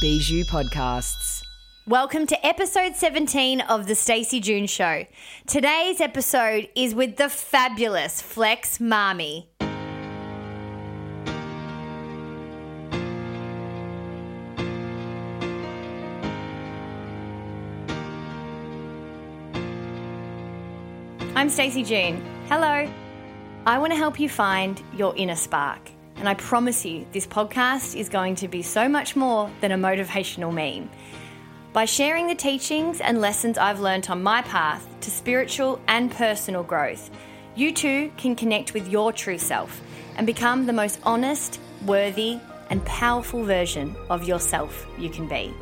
Bijou Podcasts. Welcome to episode 17 of The Stacey June Show. Today's episode is with the fabulous Flex Mami. I'm Stacey June. Hello. I want to help you find your inner spark. And I promise you, this podcast is going to be so much more than a motivational meme. By sharing the teachings and lessons I've learned on my path to spiritual and personal growth, you too can connect with your true self and become the most honest, worthy, and powerful version of yourself you can be.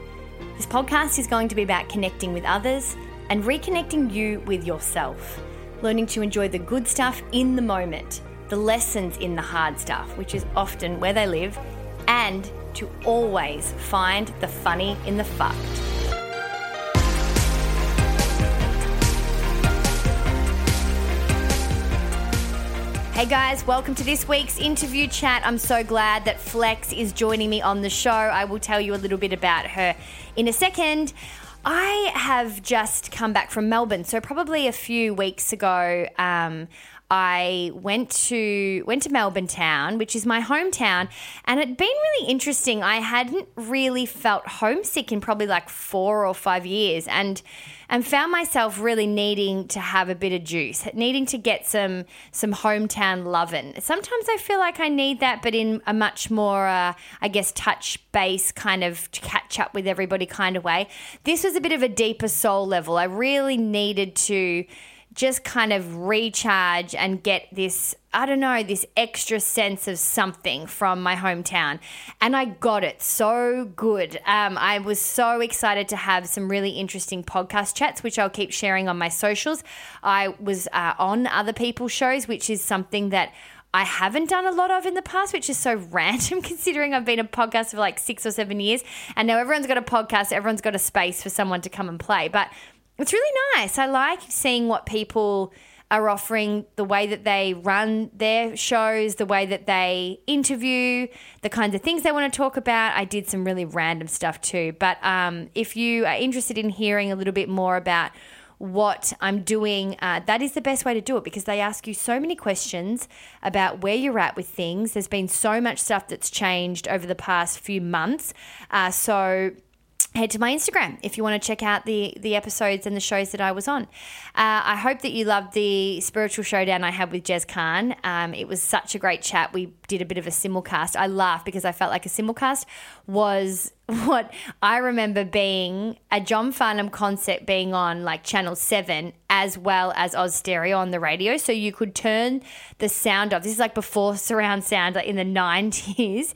This podcast is going to be about connecting with others and reconnecting you with yourself, learning to enjoy the good stuff in the moment, the lessons in the hard stuff, which is often where they live, and to always find the funny in the fucked. Hey guys, welcome to this week's interview chat. I'm so glad that Flex is joining me on the show. I will tell you a little bit about her in a second. I have just come back from Melbourne, so probably a few weeks ago. Um, I went to went to Melbourne town, which is my hometown, and it'd been really interesting. I hadn't really felt homesick in probably like four or five years, and and found myself really needing to have a bit of juice, needing to get some some hometown loving. Sometimes I feel like I need that, but in a much more, uh, I guess, touch base kind of catch up with everybody kind of way. This was a bit of a deeper soul level. I really needed to just kind of recharge and get this, I don't know, this extra sense of something from my hometown. And I got it so good. Um, I was so excited to have some really interesting podcast chats, which I'll keep sharing on my socials. I was uh, on other people's shows, which is something that I haven't done a lot of in the past, which is so random considering I've been a podcast for like six or seven years. And now everyone's got a podcast, everyone's got a space for someone to come and play. But it's really nice. I like seeing what people are offering, the way that they run their shows, the way that they interview, the kinds of things they want to talk about. I did some really random stuff too. But um, if you are interested in hearing a little bit more about what I'm doing, uh, that is the best way to do it because they ask you so many questions about where you're at with things. There's been so much stuff that's changed over the past few months. Uh, so, head to my Instagram if you want to check out the the episodes and the shows that I was on. Uh, I hope that you loved the spiritual showdown I had with Jez Khan. Um, it was such a great chat. We did a bit of a simulcast. I laughed because I felt like a simulcast was what I remember being a John Farnham concert being on like Channel 7 as well as Oz Stereo on the radio. So you could turn the sound off. This is like before surround sound, like in the 90s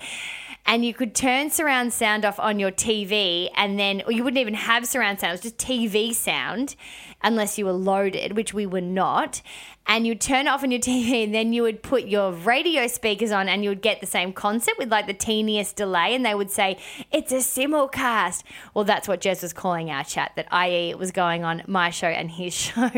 and you could turn surround sound off on your TV and then, or you wouldn't even have surround sound, it was just TV sound unless you were loaded, which we were not and you'd turn it off on your TV and then you would put your radio speakers on and you would get the same concept with like the teeniest delay and they would say, it's a simulcast. Well, that's what Jez was calling our chat, that i.e. it was going on my show and his show.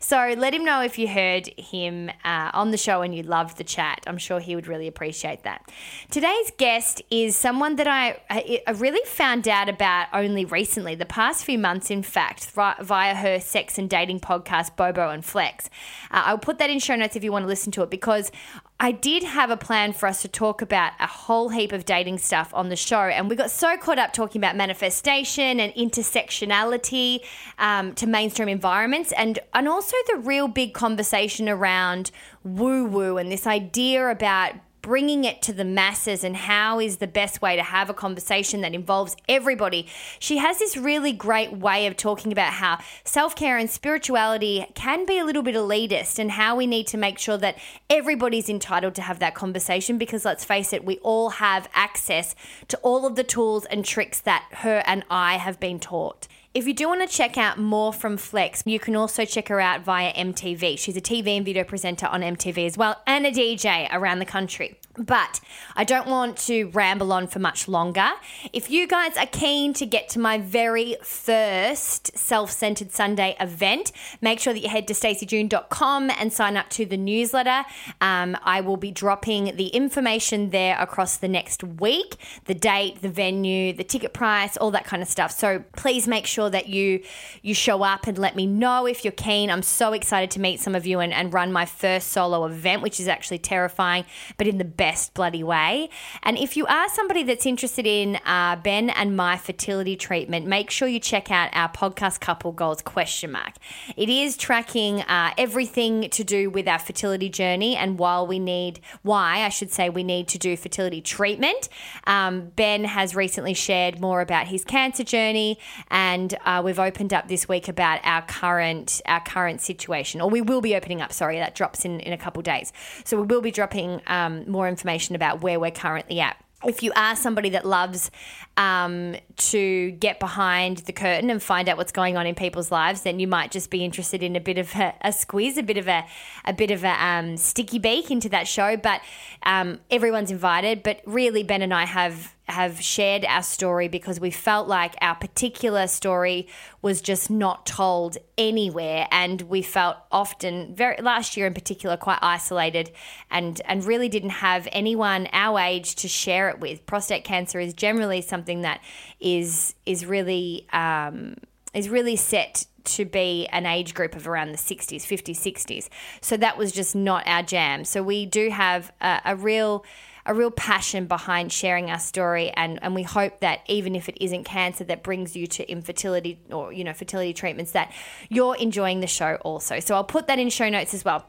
so let him know if you heard him uh, on the show and you loved the chat. I'm sure he would really appreciate that. Today's guest is someone that I, I really found out about only recently, the past few months, in fact, via her sex and dating podcast, Bobo and Flex. Uh, I'll put that in show notes if you want to listen to it because I did have a plan for us to talk about a whole heap of dating stuff on the show, and we got so caught up talking about manifestation and intersectionality um, to mainstream environments, and and also the real big conversation around woo woo and this idea about bringing it to the masses and how is the best way to have a conversation that involves everybody. She has this really great way of talking about how self care and spirituality can be a little bit elitist and how we need to make sure that everybody's entitled to have that conversation because let's face it, we all have access to all of the tools and tricks that her and I have been taught. If you do want to check out more from Flex, you can also check her out via MTV. She's a TV and video presenter on MTV as well and a DJ around the country. But I don't want to ramble on for much longer. If you guys are keen to get to my very first self centered Sunday event, make sure that you head to staceyjune.com and sign up to the newsletter. Um, I will be dropping the information there across the next week the date, the venue, the ticket price, all that kind of stuff. So please make sure that you you show up and let me know if you're keen. I'm so excited to meet some of you and, and run my first solo event, which is actually terrifying, but in the best best bloody way. And if you are somebody that's interested in uh, Ben and my fertility treatment, make sure you check out our podcast Couple Goals question mark. It is tracking uh, everything to do with our fertility journey and while we need, why I should say we need to do fertility treatment. Um, ben has recently shared more about his cancer journey, and uh, we've opened up this week about our current our current situation, or we will be opening up. Sorry, that drops in in a couple days. So we will be dropping um, more information about where we're currently at if you are somebody that loves um, to get behind the curtain and find out what's going on in people's lives, then you might just be interested in a bit of a, a squeeze, a bit of a, a bit of a um, sticky beak into that show. But um, everyone's invited. But really, Ben and I have have shared our story because we felt like our particular story was just not told anywhere. And we felt often very last year in particular quite isolated and and really didn't have anyone our age to share it with. Prostate cancer is generally something that is is really um, is really set to be an age group of around the 60s 50s 60s so that was just not our jam. So we do have a, a real a real passion behind sharing our story and, and we hope that even if it isn't cancer that brings you to infertility or you know fertility treatments that you're enjoying the show also so i'll put that in show notes as well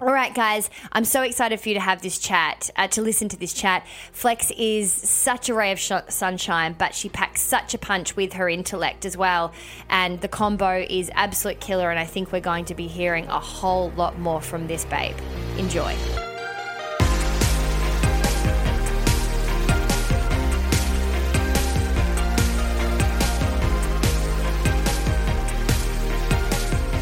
all right, guys, I'm so excited for you to have this chat, uh, to listen to this chat. Flex is such a ray of sh- sunshine, but she packs such a punch with her intellect as well. And the combo is absolute killer, and I think we're going to be hearing a whole lot more from this babe. Enjoy.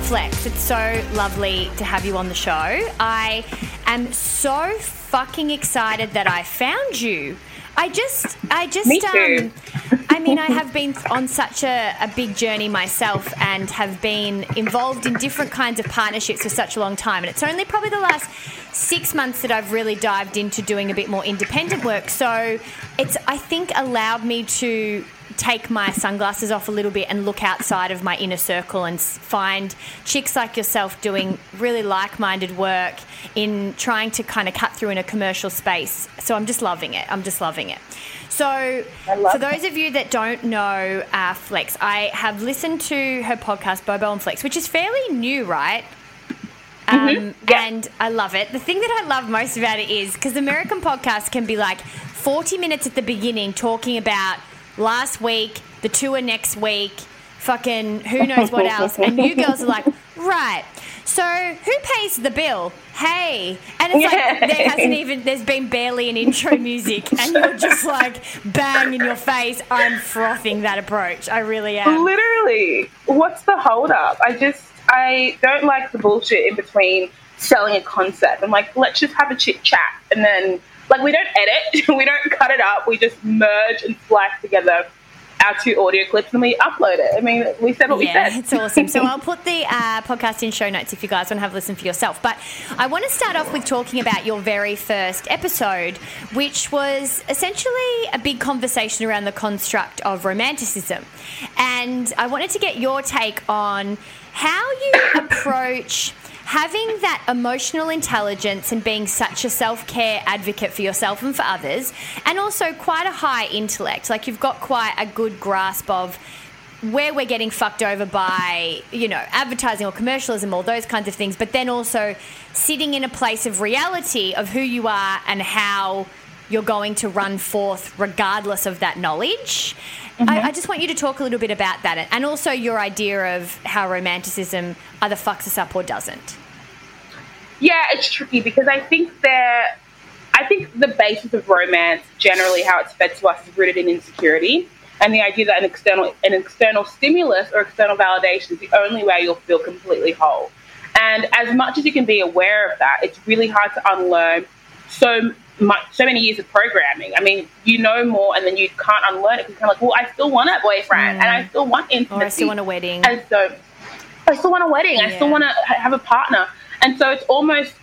Flex. It's so lovely to have you on the show. I am so fucking excited that I found you. I just, I just, Me too. um, I mean, I have been on such a, a big journey myself and have been involved in different kinds of partnerships for such a long time. And it's only probably the last six months that I've really dived into doing a bit more independent work. So it's, I think, allowed me to take my sunglasses off a little bit and look outside of my inner circle and find chicks like yourself doing really like minded work in trying to kind of cut through in a commercial space. So I'm just loving it. I'm just loving it. So, for those of you that don't know uh, Flex, I have listened to her podcast, Bobo and Flex, which is fairly new, right? Um, Mm-hmm. Yeah. And I love it. The thing that I love most about it is because American podcasts can be like 40 minutes at the beginning talking about last week, the tour next week, fucking who knows what else. And you girls are like, right. So who pays the bill? Hey. And it's Yeah. like there hasn't even there's been barely an intro music and you're just like bang in your face. I'm frothing that approach. I really am. Literally, what's the hold up? I just, I don't like the bullshit in between selling a concept. I'm like, let's just have a chit chat. And then, like, we don't edit, we don't cut it up, we just merge and splice together our two audio clips and we upload it. I mean, we said what Yeah, we said. it's awesome. So I'll put the uh, podcast in show notes if you guys want to have a listen for yourself. But I want to start off with talking about your very first episode, which was essentially a big conversation around the construct of romanticism. And I wanted to get your take on how you approach having that emotional intelligence and being such a self care advocate for yourself and for others, and also quite a high intellect. Like you've got quite a good grasp of where we're getting fucked over by, you know, advertising or commercialism, all those kinds of things, but then also sitting in a place of reality of who you are and how you're going to run forth regardless of that knowledge. Mm-hmm. I, I, just want you to talk a little bit about that and also your idea of how romanticism either fucks us up or doesn't. Yeah, it's tricky because I think there, I think the basis of romance, generally how it's fed to us, is rooted in insecurity and the idea that an external an external stimulus or external validation is the only way you'll feel completely whole. And as much as you can be aware of that, it's really hard to unlearn so so many years of programming. I mean, you know more, and then you can't unlearn it because you're kind of like, well, I still want a boyfriend, mm. and I still want intimacy, or I still want a wedding, and so I still want a wedding. Yeah. I still want to have a partner, and so it's almost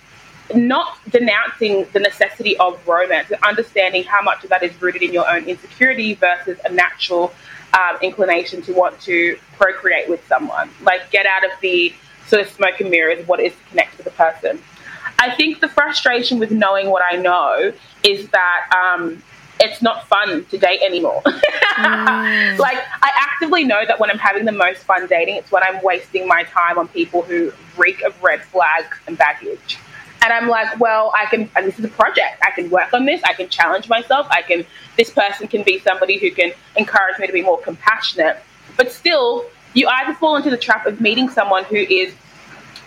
not denouncing the necessity of romance and understanding how much of that is rooted in your own insecurity versus a natural um, inclination to want to procreate with someone. Like, get out of the sort of smoke and mirrors of what is to connect with a person. I think the frustration with knowing what I know is that um, it's not fun to date anymore. mm. Like, I actively know that when I'm having the most fun dating, it's when I'm wasting my time on people who reek of red flags and baggage. And I'm like, well, I can, and this is a project. I can work on this. I can challenge myself. I can, this person can be somebody who can encourage me to be more compassionate. But still, you either fall into the trap of meeting someone who is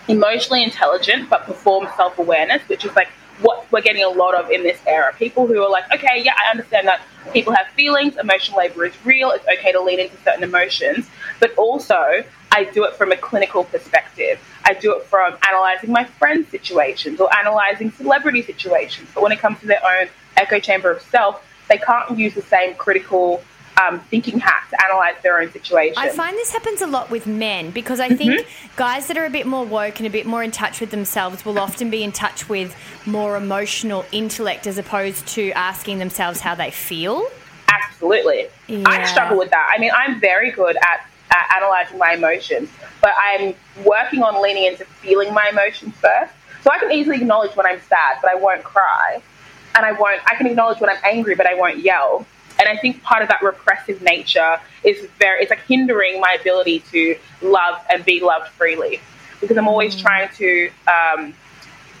emotionally intelligent but perform self awareness, which is like what we're getting a lot of in this era. People who are like, okay, yeah, I understand that people have feelings, emotional labor is real, it's okay to lean into certain emotions, but also I do it from a clinical perspective. I do it from analyzing my friends' situations or analyzing celebrity situations. But when it comes to their own echo chamber of self, they can't use the same critical um, thinking hat to analyze their own situation. I find this happens a lot with men because I think mm-hmm. guys that are a bit more woke and a bit more in touch with themselves will often be in touch with more emotional intellect as opposed to asking themselves how they feel. Absolutely. Yeah. I struggle with that. I mean, I'm very good at uh, analyzing my emotions, but I'm working on leaning into feeling my emotions first. So I can easily acknowledge when I'm sad, but I won't cry. And I won't, I can acknowledge when I'm angry, but I won't yell. And I think part of that repressive nature is very, it's like hindering my ability to love and be loved freely. Because I'm always mm. trying to, um,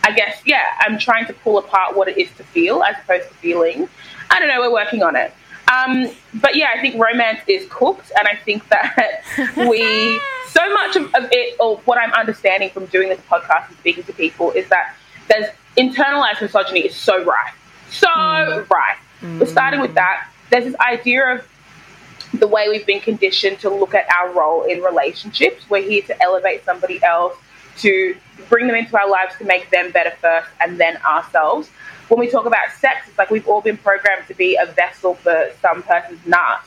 I guess, yeah, I'm trying to pull apart what it is to feel as opposed to feeling. I don't know, we're working on it. Um, but yeah, I think romance is cooked, and I think that we so much of, of, it, or what I'm understanding from doing this podcast and speaking to people, is that there's internalized misogyny is so right, so mm. right. Mm. We're starting with that. There's this idea of the way we've been conditioned to look at our role in relationships. We're here to elevate somebody else, to bring them into our lives to make them better first, and then ourselves when we talk about sex, it's like we've all been programmed to be a vessel for some person's nut,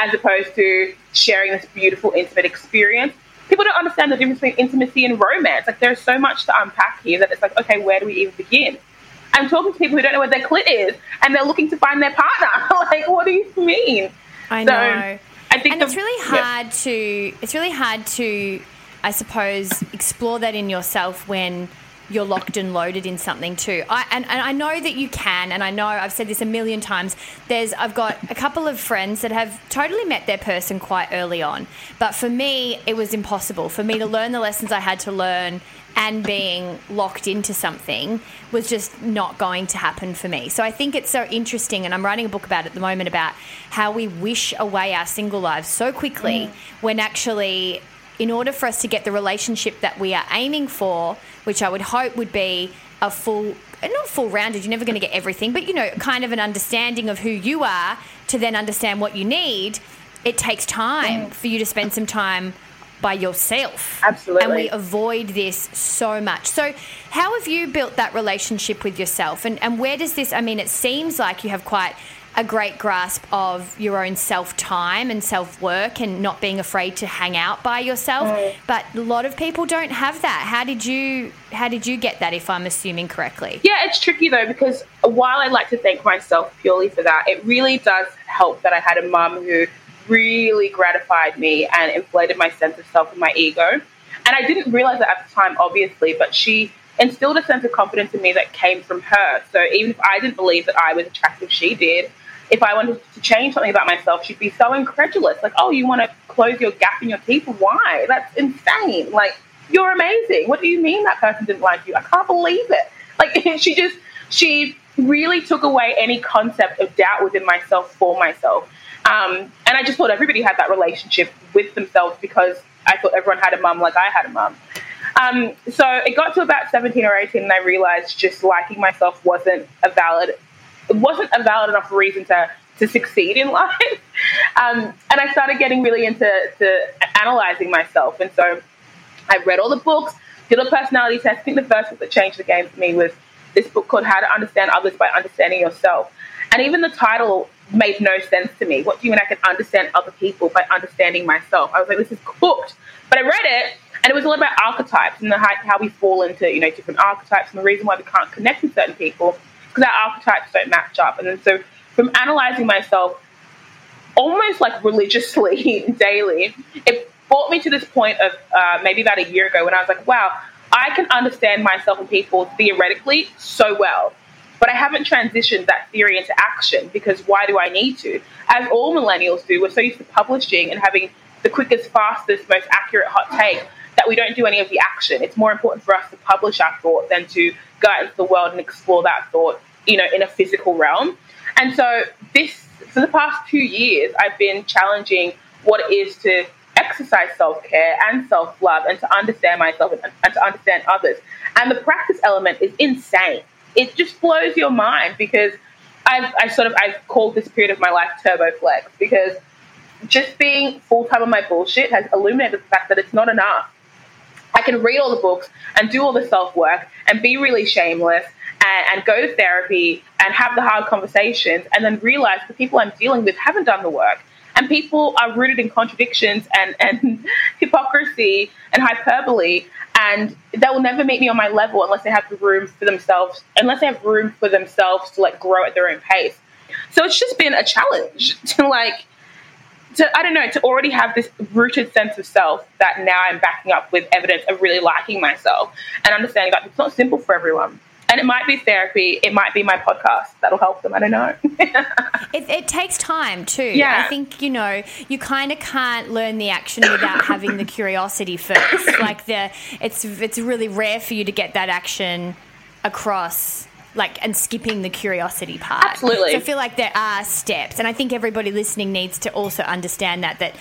as opposed to sharing this beautiful, intimate experience. People don't understand the difference between intimacy and romance. Like there's so much to unpack here that it's like, okay, where do we even begin? I'm talking to people who don't know what their clit is, and they're looking to find their partner. like, what do you mean? I know. So, I think and the, it's really hard yeah. to. It's really hard to, I suppose, explore that in yourself when you're locked and loaded in something too. I, and, and I know that you can, and I know I've said this a million times. There's I've got a couple of friends that have totally met their person quite early on, but for me it was impossible for me to learn the lessons I had to learn and being locked into something was just not going to happen for me. So I think it's so interesting, and I'm writing a book about it at the moment about how we wish away our single lives so quickly mm. when actually in order for us to get the relationship that we are aiming for, which I would hope would be a full not full rounded, you're never going to get everything, but you know, kind of an understanding of who you are to then understand what you need, it takes time for you to spend some time by yourself. Absolutely. And we avoid this so much. So, how have you built that relationship with yourself? And, and where does this, I mean, it seems like you have quite a great grasp of your own self time and self work and not being afraid to hang out by yourself. Mm. But a lot of people don't have that. How did you how did you get that if I'm assuming correctly? Yeah, it's tricky though because while I like to thank myself purely for that, it really does help that I had a mum who really gratified me and inflated my sense of self and my ego. And I didn't realize that at the time, obviously, but she instilled a sense of confidence in me that came from her. So even if I didn't believe that I was attractive, she did if I wanted to change something about myself, she'd be so incredulous. Like, oh, you want to close your gap in your teeth? Why? That's insane. Like, you're amazing. What do you mean that person didn't like you? I can't believe it. Like, she just, she really took away any concept of doubt within myself for myself. Um, and I just thought everybody had that relationship with themselves because I thought everyone had a mum like I had a mum. Um, so it got to about 17 or 18 and I realized just liking myself wasn't a valid, it wasn't a valid enough reason to, to succeed in life. Um, and I started getting really into to analyzing myself. And so I read all the books, did a personality test. I think the first book that changed the game for me was this book called How to Understand Others by Understanding Yourself. And even the title made no sense to me. What do you mean I can understand other people by understanding myself? I was like, this is cooked. But I read it, and it was a lot about archetypes and the, how we fall into you know different archetypes, and the reason why we can't connect with certain people because our archetypes don't match up. And then so from analyzing myself almost like religiously daily, it brought me to this point of uh, maybe about a year ago when I was like, wow, I can understand myself and people theoretically so well but I haven't transitioned that theory into action because why do I need to? As all millennials do, we're so used to publishing and having the quickest, fastest, most accurate hot take that we don't do any of the action. It's more important for us to publish our thought than to go out into the world and explore that thought, you know, in a physical realm. And so this for the past two years I've been challenging what it is to exercise self-care and self-love and to understand myself and, and to understand others. And the practice element is insane it just blows your mind because I've I sort of I've called this period of my life turbo flex because just being full time on my bullshit has illuminated the fact that it's not enough. I can read all the books and do all the self work and be really shameless and, and, go to therapy and have the hard conversations and then realize the people I'm dealing with haven't done the work. And people are rooted in contradictions and, and hypocrisy and hyperbole and that will never meet me on my level unless they have room for themselves, unless they have room for themselves to like grow at their own pace. So it's just been a challenge to like to I don't know to already have this rooted sense of self that now I'm backing up with evidence of really liking myself and understanding that it's not simple for everyone. And it might be therapy, it might be my podcast that'll help them. I don't know. it, it, takes time too. Yeah. I think, you know, you kind of can't learn the action without having the curiosity first. Like, the, it's, it's really rare for you to get that action across like and skipping the curiosity part. Absolutely. So I feel like there are steps, and I think everybody listening needs to also understand that that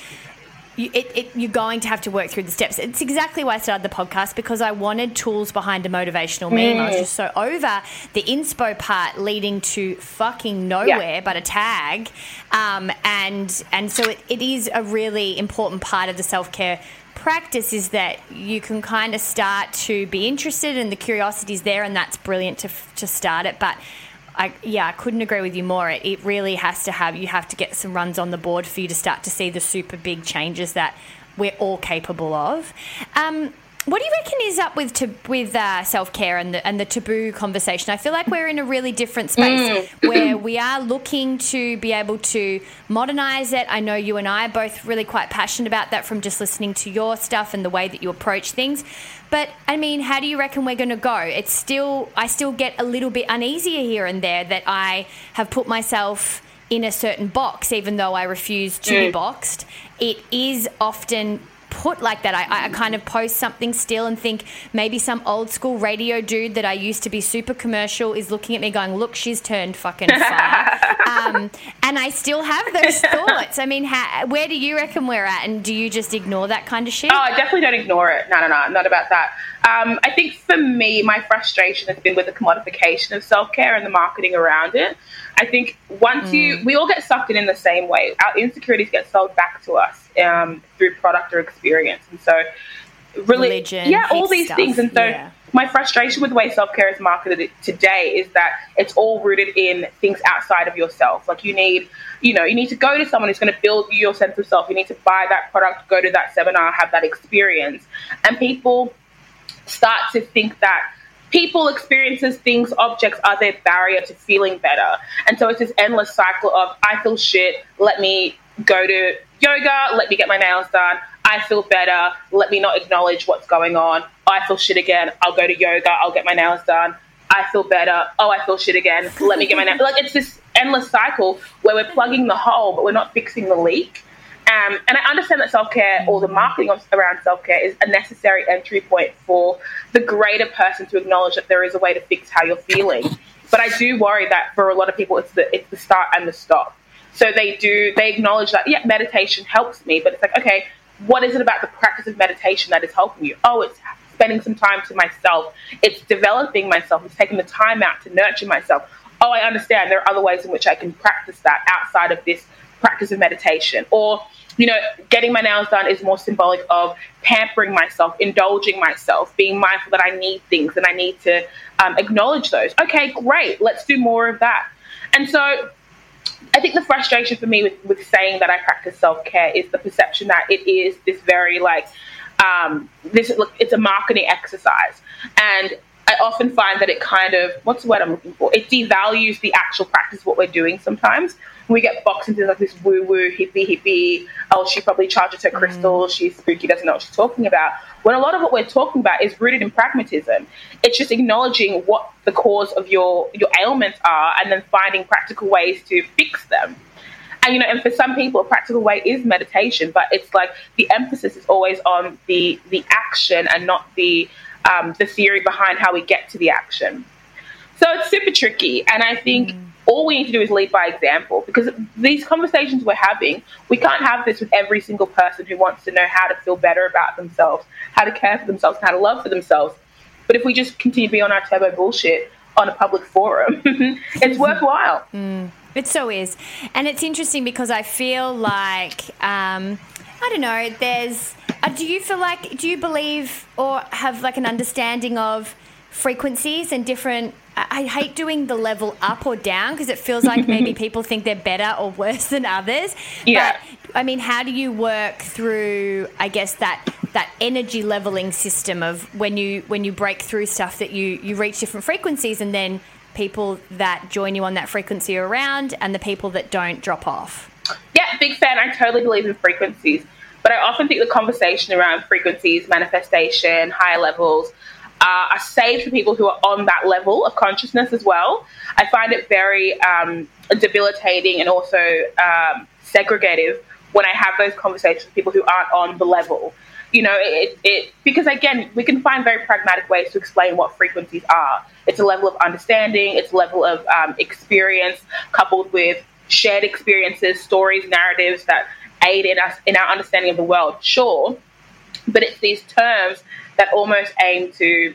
you, it, it, you're going to have to work through the steps. It's exactly why I started the podcast because I wanted tools behind a motivational meme. Mm. I was just so over the inspo part leading to fucking nowhere yeah. but a tag, um, and and so it, it is a really important part of the self care practice is that you can kind of start to be interested and the curiosity is there and that's brilliant to, to start it but I, yeah, I couldn't agree with you more. It, it really has to have, you have to get some runs on the board for you to start to see the super big changes that we're all capable of. Um, what do you reckon is up with to, with uh, self care and the and the taboo conversation? I feel like we're in a really different space mm. where we are looking to be able to modernize it. I know you and I are both really quite passionate about that from just listening to your stuff and the way that you approach things. But I mean, how do you reckon we're going to go? It's still I still get a little bit uneasier here and there that I have put myself in a certain box, even though I refuse to mm. be boxed. It is often put like that. I, I kind of post something still and think maybe some old school radio dude that I used to be super commercial is looking at me going, look, she's turned fucking far. um, and I still have those thoughts. I mean, how, where do you reckon we're at? And do you just ignore that kind of shit? Oh, I definitely don't ignore it. No, no, no, not about that. Um, I think for me, my frustration has been with the commodification of self care and the marketing around it. I think once mm. you, we all get sucked in in the same way. Our insecurities get sold back to us um, through product or experience. And so, really, Religion, yeah, all these stuff. things. And so, yeah. my frustration with the way self care is marketed today is that it's all rooted in things outside of yourself. Like, you need, you know, you need to go to someone who's going to build your sense of self. You need to buy that product, go to that seminar, have that experience. And people start to think that people, experiences, things, objects are their barrier to feeling better. And so it's this endless cycle of I feel shit, let me go to yoga, let me get my nails done. I feel better. Let me not acknowledge what's going on. I feel shit again. I'll go to yoga. I'll get my nails done. I feel better. Oh, I feel shit again. Let me get my nails. Like it's this endless cycle where we're plugging the hole, but we're not fixing the leak. Um, and I understand that self care or the marketing around self care is a necessary entry point for the greater person to acknowledge that there is a way to fix how you're feeling. But I do worry that for a lot of people, it's the it's the start and the stop. So they do they acknowledge that yeah, meditation helps me, but it's like okay, what is it about the practice of meditation that is helping you? Oh, it's spending some time to myself. It's developing myself. It's taking the time out to nurture myself. Oh, I understand. There are other ways in which I can practice that outside of this practice of meditation. Or, you know, getting my nails done is more symbolic of pampering myself, indulging myself, being mindful that I need things and I need to um, acknowledge those. Okay, great. Let's do more of that. And so I think the frustration for me with, with saying that I practice self care is the perception that it is this very like um, this look, it's a marketing exercise, and I often find that it kind of what's the word I'm looking for? It devalues the actual practice of what we're doing sometimes. We get boxed into like this woo woo hippie hippie. Oh, she probably charges her crystal. Mm. She's spooky. Doesn't know what she's talking about. When a lot of what we're talking about is rooted in pragmatism. It's just acknowledging what the cause of your your ailments are, and then finding practical ways to fix them. And you know, and for some people, a practical way is meditation, but it's like the emphasis is always on the the action and not the um, the theory behind how we get to the action. So it's super tricky, and I think mm. all we need to do is lead by example because these conversations we're having, we can't have this with every single person who wants to know how to feel better about themselves, how to care for themselves, and how to love for themselves. But if we just continue to be on our turbo bullshit on a public forum, it's worthwhile. Mm. It so is. And it's interesting because I feel like, um, I don't know, there's. Uh, do you feel like, do you believe or have like an understanding of frequencies and different I hate doing the level up or down because it feels like maybe people think they're better or worse than others. Yeah. But I mean, how do you work through I guess that that energy leveling system of when you when you break through stuff that you you reach different frequencies and then people that join you on that frequency around and the people that don't drop off? Yeah, big fan. I totally believe in frequencies. But I often think the conversation around frequencies, manifestation, higher levels uh, are saved for people who are on that level of consciousness as well. I find it very um, debilitating and also um, segregative when I have those conversations with people who aren't on the level you know, it, it because again, we can find very pragmatic ways to explain what frequencies are. It's a level of understanding, it's a level of um, experience coupled with shared experiences, stories, narratives that aid in us in our understanding of the world. Sure, but it's these terms that almost aim to.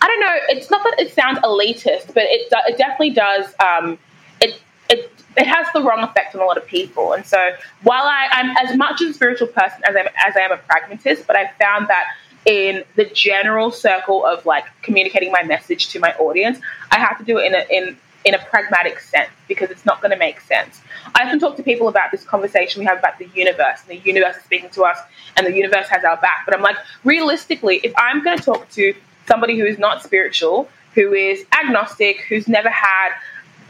I don't know. It's not that it sounds elitist, but it it definitely does. Um, it it it has the wrong effect on a lot of people. And so while I, am as much a spiritual person as, I'm, as I am a pragmatist, but I found that in the general circle of like communicating my message to my audience, I have to do it in a, in, in a pragmatic sense because it's not going to make sense. I often talk to people about this conversation we have about the universe, and the universe is speaking to us, and the universe has our back. But I'm like, realistically, if I'm going to talk to somebody who is not spiritual, who is agnostic, who's never had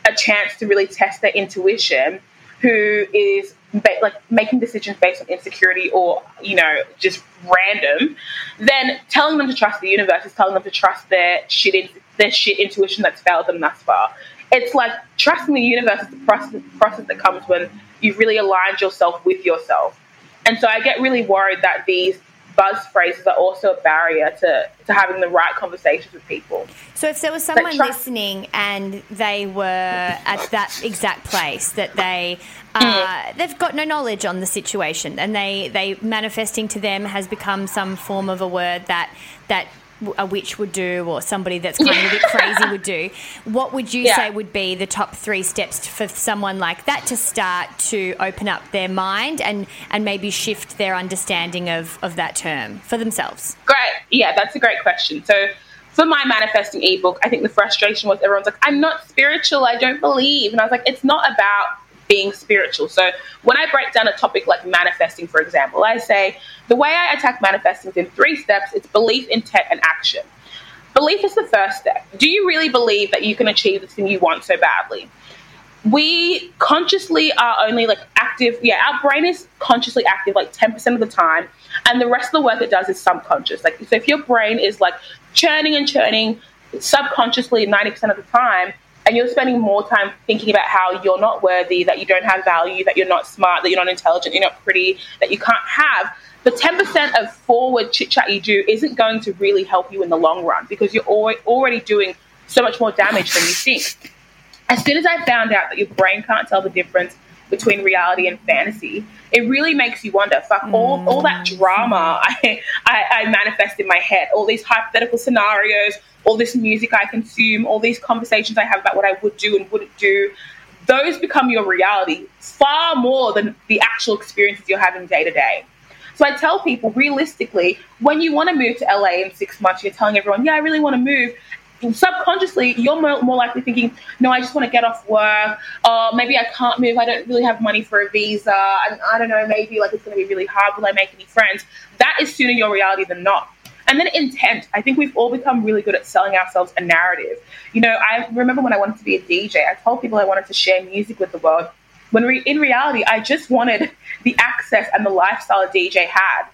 a chance to really test their intuition who is ba- like making decisions based on insecurity or you know just random then telling them to trust the universe is telling them to trust their shit in- their shit intuition that's failed them thus far it's like trusting the universe is the process, process that comes when you've really aligned yourself with yourself and so i get really worried that these buzz phrases are also a barrier to, to having the right conversations with people. So if there was someone listening and they were at that exact place that they uh, mm. they've got no knowledge on the situation and they they manifesting to them has become some form of a word that that a witch would do or somebody that's kind of a bit crazy would do. What would you yeah. say would be the top three steps for someone like that to start to open up their mind and, and maybe shift their understanding of, of that term for themselves? Great. Yeah, that's a great question. So for my manifesting ebook, I think the frustration was everyone's like, I'm not spiritual, I don't believe. And I was like, it's not about being spiritual. So when I break down a topic like manifesting, for example, I say the way I attack manifesting is in three steps it's belief, intent, and action. Belief is the first step. Do you really believe that you can achieve the thing you want so badly? We consciously are only like active, yeah, our brain is consciously active like 10% of the time, and the rest of the work it does is subconscious. Like, so if your brain is like churning and churning subconsciously 90% of the time, and you're spending more time thinking about how you're not worthy, that you don't have value, that you're not smart, that you're not intelligent, you're not pretty, that you can't have, the 10% of forward chit chat you do isn't going to really help you in the long run because you're already doing so much more damage than you think. As soon as I found out that your brain can't tell the difference between reality and fantasy, it really makes you wonder. Fuck all, mm. all that drama I, I, I manifest in my head, all these hypothetical scenarios, all this music I consume, all these conversations I have about what I would do and wouldn't do. Those become your reality far more than the actual experiences you're having day to day. So I tell people realistically, when you want to move to LA in six months, you're telling everyone, yeah, I really want to move subconsciously you're more, more, likely thinking no i just want to get off work. Or maybe i can't move. I don't really have money for a visa. And i don't know maybe like it's going to be really hard. Will i make any friends? That is sooner your reality than not. And then intent. I think we've all become really good at selling ourselves a narrative. You know i remember when i wanted to be a dj i told people i wanted to share music with the world when re- in reality i just wanted the access and the lifestyle a dj had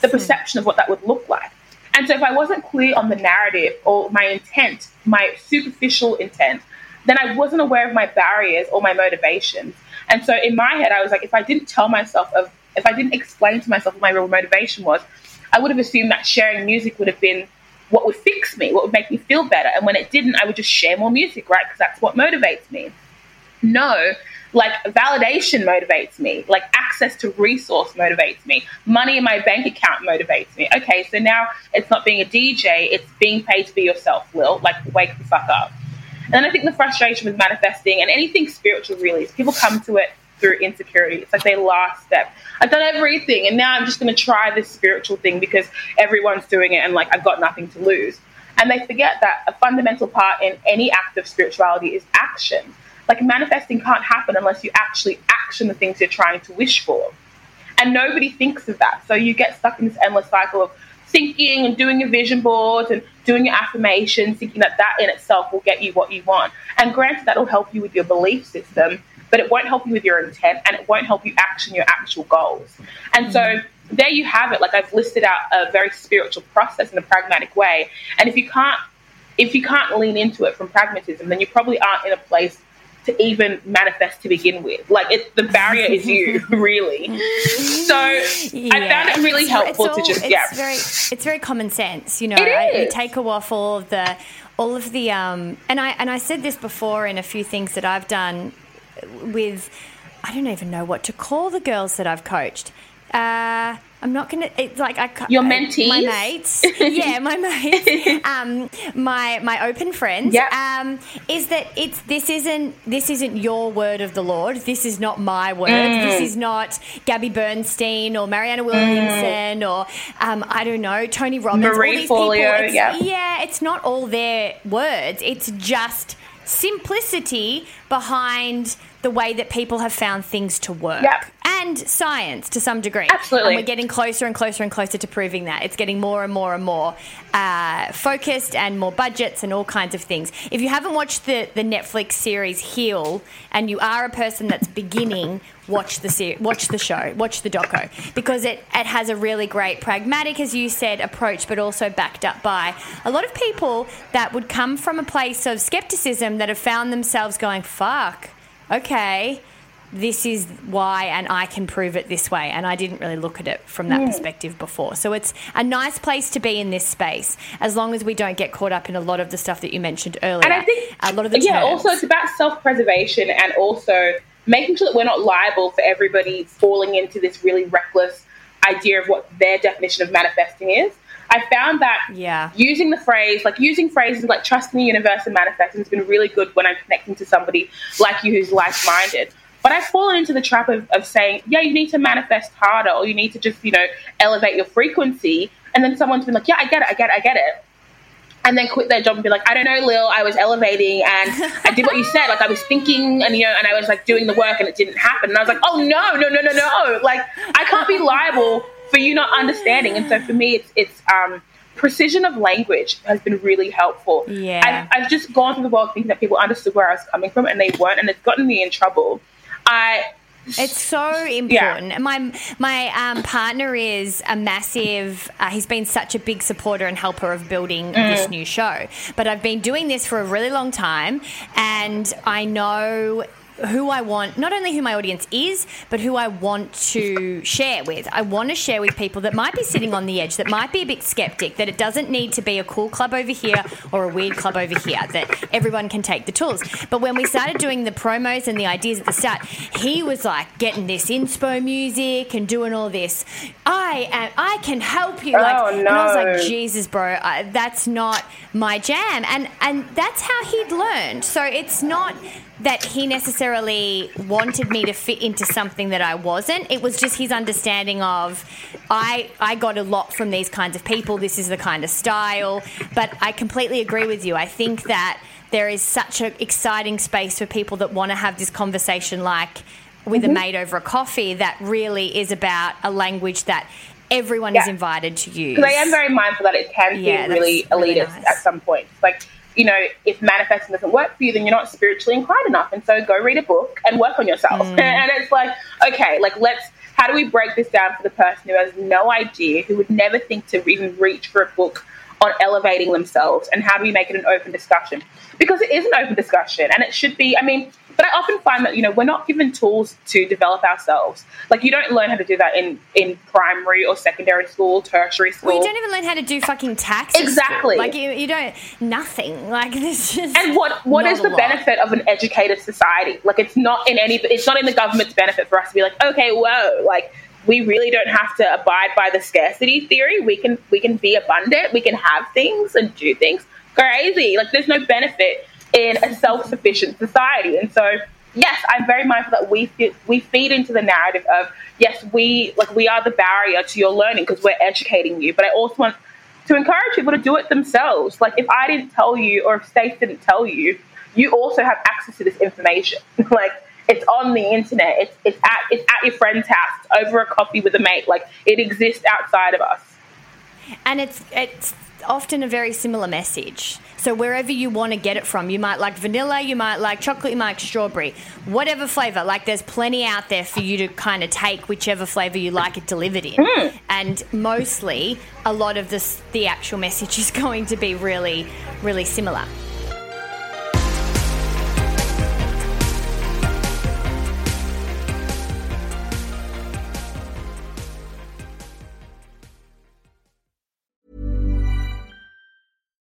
the hmm. perception of what that would look like and so if I wasn't clear on the narrative or my intent, my superficial intent, then I wasn't aware of my barriers or my motivations. And so in my head, I was like, if I didn't tell myself of, if I didn't explain to myself what my real motivation was, I would have assumed that sharing music would have been what would fix me, what would make me feel better. And when it didn't, I would just share more music, right? Because that's what motivates me. No, like validation motivates me. Like access to resource motivates me. Money in my bank account motivates me. Okay, so now it's not being a DJ, it's being paid to be yourself, Lil. Like wake the fuck up. And then I think the frustration with manifesting and anything spiritual really is people come to it through insecurity. It's like their last step. I've done everything and now I'm just gonna try this spiritual thing because everyone's doing it and like I've got nothing to lose. And they forget that a fundamental part in any act of spirituality is action. Like manifesting can't happen unless you actually action the things you're trying to wish for. And nobody thinks of that. So you get stuck in this endless cycle of thinking and doing your vision boards and doing your affirmations, thinking that that in itself will get you what you want. And granted, that'll help you with your belief system, but it won't help you with your intent and it won't help you action your actual goals. And so mm-hmm. there you have it. Like I've listed out a very spiritual process in a pragmatic way. And if you can't if you can't lean into it from pragmatism, then you probably aren't in a place to even manifest to begin with. Like it, the barrier is you, really. So yeah, I found it really helpful all, to just it's yeah. Very, it's very common sense, you know. I, you take off all of the all of the um, and I and I said this before in a few things that I've done with. I don't even know what to call the girls that I've coached. Uh, I'm not gonna. It's like I your mentees, my mates, yeah, my mates, um, my my open friends. Yep. Um, is that it's this isn't this isn't your word of the Lord. This is not my word. Mm. This is not Gabby Bernstein or Marianne Williamson mm. or um, I don't know Tony Robbins. Marie Forleo. Yeah, yeah. It's not all their words. It's just simplicity behind the way that people have found things to work. Yep. And science to some degree. Absolutely. And we're getting closer and closer and closer to proving that. It's getting more and more and more uh, focused and more budgets and all kinds of things. If you haven't watched the, the Netflix series Heal and you are a person that's beginning, watch the ser- watch the show, watch the doco because it, it has a really great pragmatic, as you said, approach, but also backed up by a lot of people that would come from a place of skepticism that have found themselves going, fuck okay, this is why, and I can prove it this way. And I didn't really look at it from that hmm. perspective before. So it's a nice place to be in this space, as long as we don't get caught up in a lot of the stuff that you mentioned earlier. And I think a lot of the yeah, terms. also it's about self preservation and also making sure that we're not liable for everybody falling into this really reckless idea of what their definition of manifesting is. I found that yeah. using the phrase, like using phrases like trusting the universe and manifesting has been really good when I'm connecting to somebody like you who's like minded. But I've fallen into the trap of, of saying, yeah, you need to manifest harder or you need to just, you know, elevate your frequency. And then someone's been like, yeah, I get it, I get it, I get it. And then quit their job and be like, I don't know, Lil, I was elevating and I did what you said. Like I was thinking and, you know, and I was like doing the work and it didn't happen. And I was like, oh, no, no, no, no, no. Like I can't be liable for you not understanding. And so for me, it's it's um, precision of language has been really helpful. Yeah, I've, I've just gone through the world thinking that people understood where I was coming from, and they weren't, and it's gotten me in trouble. I It's so important. Yeah. My my um, partner is a massive. Uh, he's been such a big supporter and helper of building mm. this new show. But I've been doing this for a really long time, and I know who I want, not only who my audience is, but who I want to share with. I want to share with people that might be sitting on the edge, that might be a bit skeptic, that it doesn't need to be a cool club over here or a weird club over here, that everyone can take the tools. But when we started doing the promos and the ideas at the start, he was like getting this inspo music and doing all this. I am, I can help you. Like, oh, no. And I was like, Jesus, bro, I, that's not my jam. And and that's how he'd learned. So it's not that he necessarily wanted me to fit into something that I wasn't. It was just his understanding of I I got a lot from these kinds of people. This is the kind of style. But I completely agree with you. I think that there is such an exciting space for people that want to have this conversation like with mm-hmm. a mate over a coffee that really is about a language that everyone yeah. is invited to use. Because I am very mindful that it can yeah, really elitist really nice. at some point. Like you know, if manifesting doesn't work for you, then you're not spiritually inclined enough. And so go read a book and work on yourself. Mm. And it's like, okay, like let's, how do we break this down for the person who has no idea, who would never think to even reach for a book on elevating themselves? And how do we make it an open discussion? Because it is an open discussion and it should be, I mean, but I often find that, you know, we're not given tools to develop ourselves. Like you don't learn how to do that in, in primary or secondary school, tertiary school. Well, you don't even learn how to do fucking tax. Exactly. Like you, you don't nothing. Like this just And what what is the lot. benefit of an educated society? Like it's not in any it's not in the government's benefit for us to be like, okay, whoa, like we really don't have to abide by the scarcity theory. We can we can be abundant, we can have things and do things. Crazy. Like there's no benefit in a self-sufficient society. And so, yes, I'm very mindful that we we feed into the narrative of yes, we like we are the barrier to your learning because we're educating you. But I also want to encourage people to do it themselves. Like if I didn't tell you or if Stace didn't tell you, you also have access to this information. like it's on the internet. It's it's at it's at your friend's house over a coffee with a mate. Like it exists outside of us. And it's it's often a very similar message. So wherever you want to get it from, you might like vanilla, you might like chocolate, you might like strawberry, whatever flavor. Like there's plenty out there for you to kind of take whichever flavor you like it delivered in. Mm. And mostly, a lot of this, the actual message is going to be really, really similar.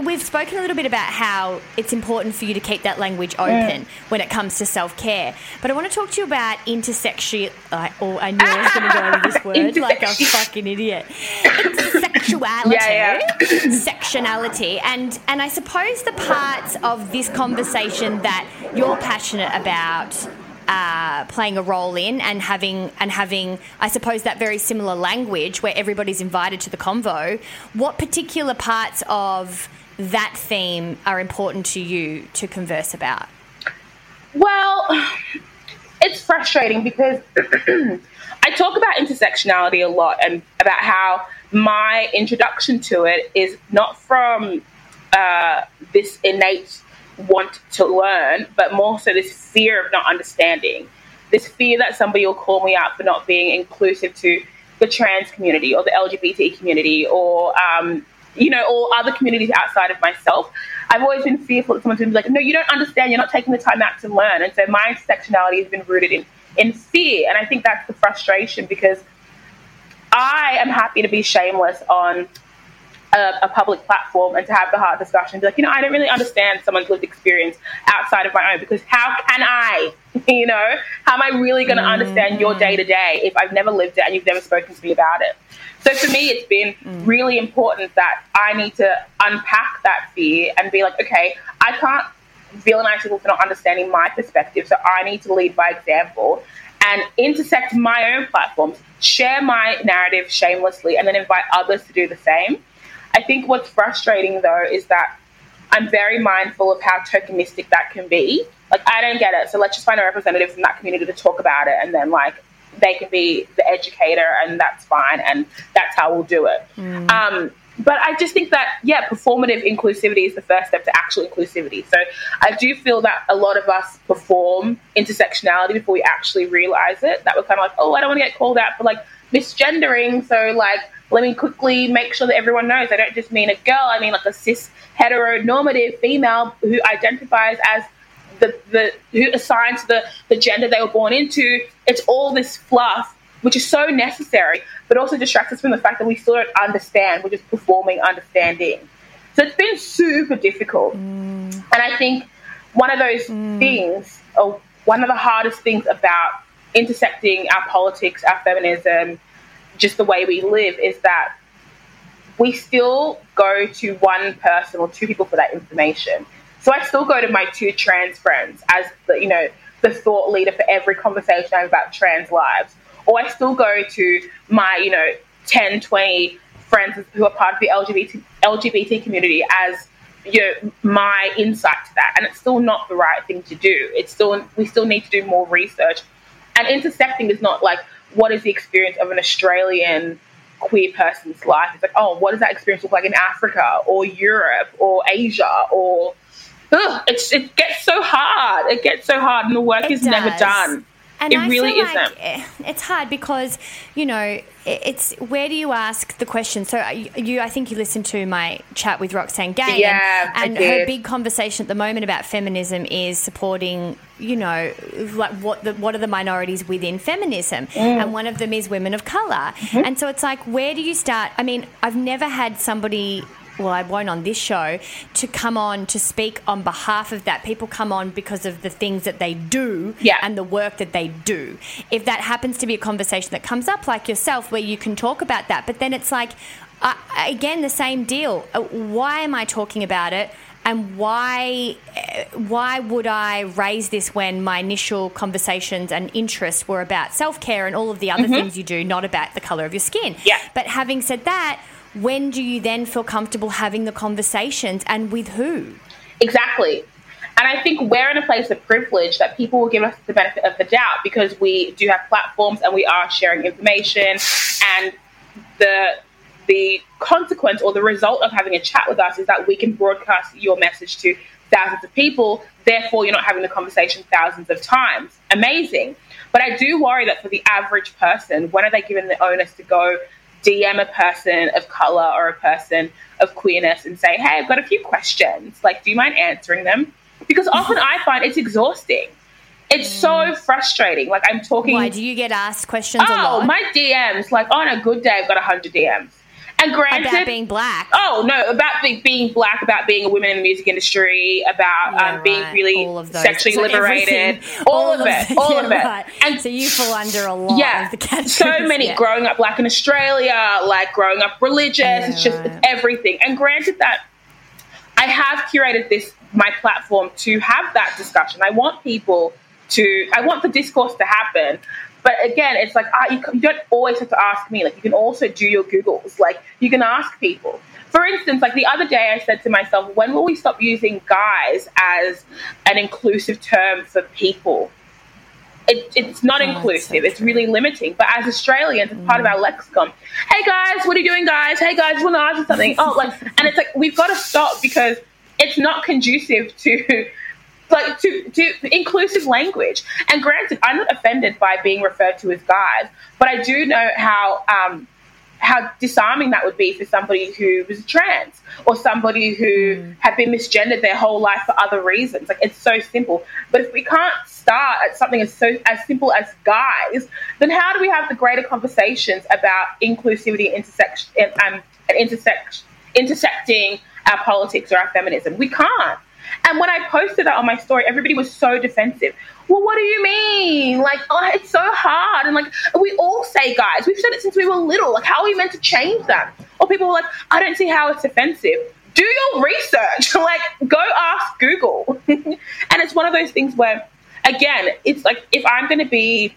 We've spoken a little bit about how it's important for you to keep that language open when it comes to self care. But I want to talk to you about intersection. Uh, oh, I knew I was going to go over this word like a fucking idiot. Sexuality, yeah, yeah. sectionality, and and I suppose the parts of this conversation that you're passionate about. Uh, playing a role in and having and having I suppose that very similar language where everybody's invited to the convo. What particular parts of that theme are important to you to converse about? Well, it's frustrating because I talk about intersectionality a lot and about how my introduction to it is not from uh, this innate want to learn, but more so this fear of not understanding. This fear that somebody will call me out for not being inclusive to the trans community or the LGBT community or um, you know, or other communities outside of myself. I've always been fearful that someone's going to be like, no, you don't understand. You're not taking the time out to learn. And so my intersectionality has been rooted in, in fear. And I think that's the frustration because I am happy to be shameless on a, a, public platform and to have the hard discussion. Be like, you know, I don't really understand someone's lived experience outside of my own because how can I? You know, how am I really going to mm-hmm. understand your day to day if I've never lived it and you've never spoken to me about it? So for me, it's been mm. really important that I need to unpack that fear and be like, okay, I can't villainize people for not understanding my perspective. So I need to lead by example and intersect my own platforms, share my narrative shamelessly, and then invite others to do the same. I think what's frustrating though is that I'm very mindful of how tokenistic that can be. Like, I don't get it. So let's just find a representative from that community to talk about it. And then, like, they can be the educator, and that's fine. And that's how we'll do it. Mm. Um, but I just think that, yeah, performative inclusivity is the first step to actual inclusivity. So I do feel that a lot of us perform intersectionality before we actually realize it. That we're kind of like, oh, I don't want to get called out for like misgendering. So, like, let me quickly make sure that everyone knows I don't just mean a girl, I mean like a cis heteronormative female who identifies as the, the who assigns the, the gender they were born into. It's all this fluff which is so necessary, but also distracts us from the fact that we still don't understand. We're just performing understanding. So it's been super difficult. Mm. And I think one of those mm. things, or one of the hardest things about intersecting our politics, our feminism, just the way we live, is that we still go to one person or two people for that information. So I still go to my two trans friends as the, you know, the thought leader for every conversation I have about trans lives or I still go to my, you know, 10, 20 friends who are part of the LGBT, LGBT community as you know, my insight to that. And it's still not the right thing to do. It's still, we still need to do more research. And intersecting is not like, what is the experience of an Australian queer person's life? It's like, oh, what does that experience look like in Africa or Europe or Asia or, ugh, it's, it gets so hard. It gets so hard and the work it is does. never done. And it I really feel isn't. Eh, it's hard because, you know, it's where do you ask the question? So uh, you, I think you listened to my chat with Roxane Gay, yeah, and, and her big conversation at the moment about feminism is supporting, you know, like what the, what are the minorities within feminism, mm. and one of them is women of color, mm-hmm. and so it's like where do you start? I mean, I've never had somebody well, I won't on this show, to come on to speak on behalf of that. People come on because of the things that they do yeah. and the work that they do. If that happens to be a conversation that comes up, like yourself, where you can talk about that, but then it's like, uh, again, the same deal. Uh, why am I talking about it? and why uh, why would I raise this when my initial conversations and interests were about self care and all of the other mm-hmm. things you do, not about the color of your skin? Yeah. But having said that, when do you then feel comfortable having the conversations and with who? Exactly. And I think we're in a place of privilege that people will give us the benefit of the doubt because we do have platforms and we are sharing information and the the consequence or the result of having a chat with us is that we can broadcast your message to thousands of people. Therefore, you're not having the conversation thousands of times. Amazing. But I do worry that for the average person, when are they given the onus to go DM a person of color or a person of queerness and say, hey, I've got a few questions. Like, do you mind answering them? Because often I find it's exhausting. It's so mm. frustrating. Like, I'm talking. Why do you get asked questions? Oh, my DMs. Like, on a good day, I've got 100 DMs. And granted, about being black. Oh no, about being, being black, about being a woman in the music industry, about yeah, um, being really sexually so liberated, all, all, of, it, all yeah, of it. Right. And so you fall under a lot yeah, of the categories. So many yeah. growing up black in Australia, like growing up religious. It's just right. it's everything. And granted that I have curated this my platform to have that discussion. I want people to I want the discourse to happen, but again, it's like uh, you, you don't always have to ask me. Like you can also do your Googles. Like you can ask people. For instance, like the other day, I said to myself, when will we stop using guys as an inclusive term for people? It, it's not oh, inclusive. So it's really limiting. But as Australians, it's part of mm. our lexicon. Hey guys, what are you doing, guys? Hey guys, want to ask you something? oh, like, and it's like we've got to stop because it's not conducive to like to, to inclusive language. And granted, I'm not offended by being referred to as guys, but I do know how um, how disarming that would be for somebody who was trans or somebody who mm. had been misgendered their whole life for other reasons. Like it's so simple. But if we can't start at something as so as simple as guys, then how do we have the greater conversations about inclusivity, intersection, um, and intersect, intersecting our politics or our feminism? We can't. And when I posted that on my story, everybody was so defensive. Well, what do you mean? Like, oh, it's so hard. And like, we all say, guys, we've said it since we were little. Like, how are we meant to change that? Or people were like, I don't see how it's offensive. Do your research. like, go ask Google. and it's one of those things where, again, it's like if I'm going to be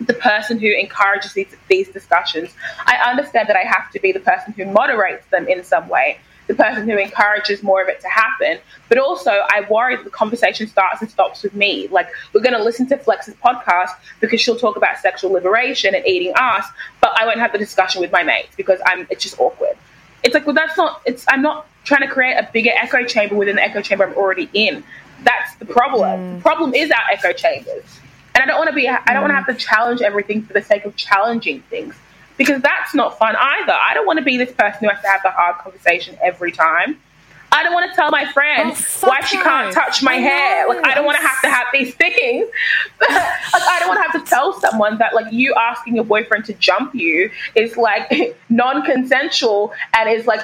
the person who encourages these, these discussions, I understand that I have to be the person who moderates them in some way the person who encourages more of it to happen. But also, I worry that the conversation starts and stops with me. Like, we're going to listen to Flex's podcast because she'll talk about sexual liberation and eating ass, but I won't have the discussion with my mates because I'm. It's just awkward. It's like, well, that's not. It's. I'm not trying to create a bigger echo chamber within the echo chamber I'm already in. That's the problem. Mm. The problem is our echo chambers, and I don't want to be. I don't mm. want to have to challenge everything for the sake of challenging things because that's not fun either. I don't want to be this person who has to have the hard conversation every time. I don't want to tell my friend oh, why she can't touch my I hair. Like I don't want to have to have these things. like I don't want to have to tell someone that like you asking your boyfriend to jump you is like non-consensual and is like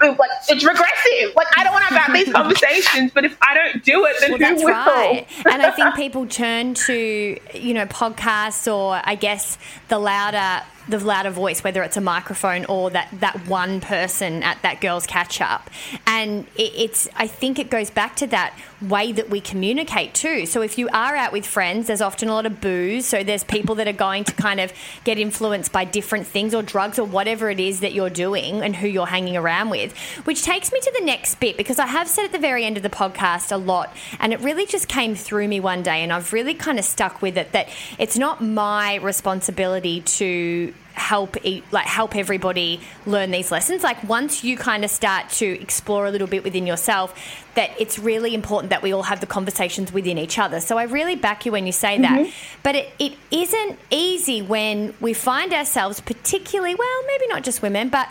like it's regressive. Like I don't want to have these conversations, but if I don't do it, then well, who will? Right. and I think people turn to you know podcasts or I guess the louder the louder voice, whether it's a microphone or that, that one person at that girl's catch up. And it, it's, I think it goes back to that way that we communicate too. So if you are out with friends, there's often a lot of booze. So there's people that are going to kind of get influenced by different things or drugs or whatever it is that you're doing and who you're hanging around with. Which takes me to the next bit because I have said at the very end of the podcast a lot and it really just came through me one day and I've really kind of stuck with it that it's not my responsibility to help like help everybody learn these lessons. Like once you kind of start to explore a little bit within yourself that it's really important that we all have the conversations within each other. So i really back you when you say that. Mm-hmm. but it, it isn't easy when we find ourselves particularly well maybe not just women but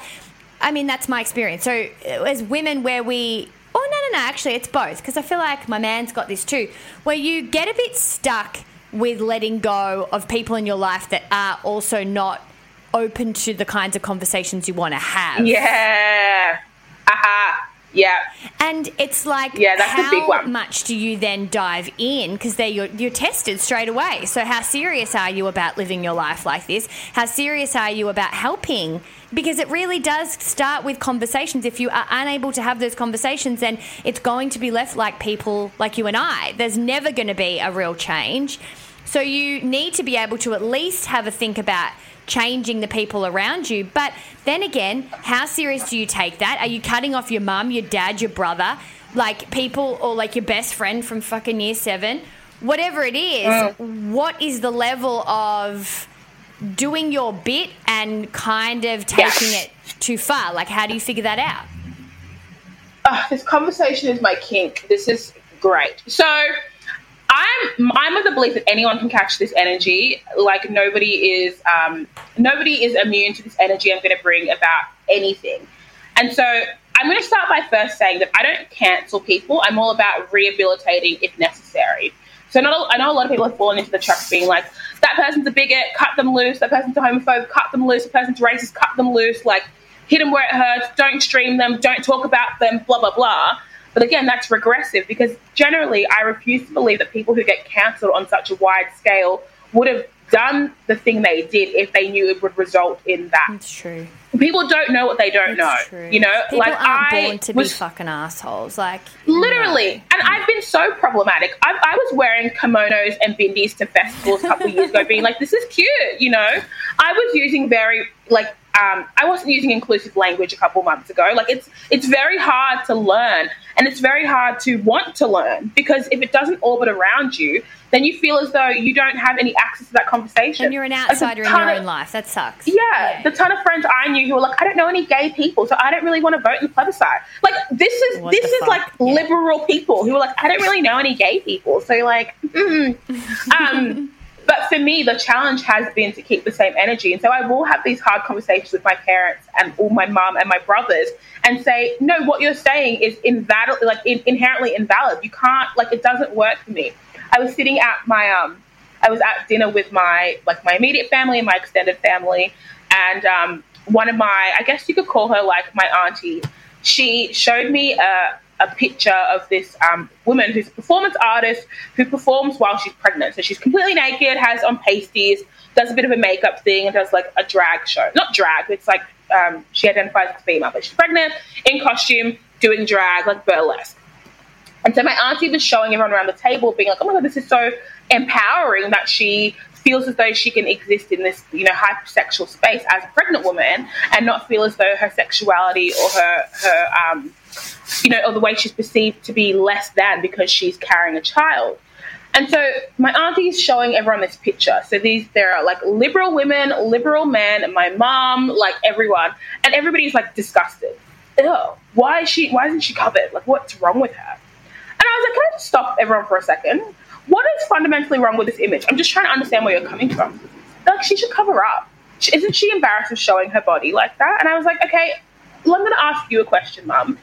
i mean that's my experience. So as women where we oh no no no actually it's both because i feel like my man's got this too where you get a bit stuck with letting go of people in your life that are also not open to the kinds of conversations you want to have. Yeah. Aha. Yeah. And it's like, yeah, that's how big one. much do you then dive in? Because you're, you're tested straight away. So, how serious are you about living your life like this? How serious are you about helping? Because it really does start with conversations. If you are unable to have those conversations, then it's going to be left like people like you and I. There's never going to be a real change. So, you need to be able to at least have a think about changing the people around you. But then again, how serious do you take that? Are you cutting off your mum, your dad, your brother, like people, or like your best friend from fucking year seven? Whatever it is, mm. what is the level of doing your bit and kind of taking it too far? Like, how do you figure that out? Uh, this conversation is my kink. This is great. So, I'm I'm of the belief that anyone can catch this energy. Like nobody is um, nobody is immune to this energy I'm going to bring about anything. And so I'm going to start by first saying that I don't cancel people. I'm all about rehabilitating if necessary. So not, I know a lot of people have fallen into the trap of being like, that person's a bigot, cut them loose. That person's a homophobe, cut them loose. That person's racist, cut them loose. Like, hit them where it hurts. Don't stream them. Don't talk about them. Blah blah blah. But again, that's regressive because generally I refuse to believe that people who get cancelled on such a wide scale would have done the thing they did if they knew it would result in that. That's true. People don't know what they don't That's know. True. You know, people like aren't I born to was, be fucking assholes. Like literally, and I've been so problematic. I, I was wearing kimonos and bindis to festivals a couple of years ago, being like, "This is cute," you know. I was using very like um, I wasn't using inclusive language a couple months ago. Like it's it's very hard to learn, and it's very hard to want to learn because if it doesn't orbit around you, then you feel as though you don't have any access to that conversation. And you're an outsider in your of, own life. That sucks. Yeah, yeah, the ton of friends I knew who were like, I don't know any gay people, so I don't really want to vote in the plebiscite. Like this is what this is fuck? like yeah. liberal people who were like, I don't really know any gay people, so like, mm. um. But for me, the challenge has been to keep the same energy. And so I will have these hard conversations with my parents and all my mom and my brothers and say, no, what you're saying is invalid, like in, inherently invalid. You can't, like, it doesn't work for me. I was sitting at my, um, I was at dinner with my, like, my immediate family and my extended family. And um, one of my, I guess you could call her like my auntie, she showed me a, a picture of this um, woman who's a performance artist who performs while she's pregnant. So she's completely naked, has on pasties, does a bit of a makeup thing, and does like a drag show. Not drag, it's like um, she identifies as female, but she's pregnant, in costume, doing drag, like burlesque. And so my auntie was showing everyone around the table, being like, oh my God, this is so empowering that she feels as though she can exist in this, you know, hypersexual space as a pregnant woman and not feel as though her sexuality or her her um, you know, or the way she's perceived to be less than because she's carrying a child. And so my auntie is showing everyone this picture. So these there are like liberal women, liberal men, my mom, like everyone, and everybody's like disgusted. Ew, why is she? Why isn't she covered? Like, what's wrong with her? And I was like, can I just stop everyone for a second? What is fundamentally wrong with this image? I'm just trying to understand where you're coming from. Like, she should cover up. Isn't she embarrassed of showing her body like that? And I was like, okay, well, I'm going to ask you a question, mum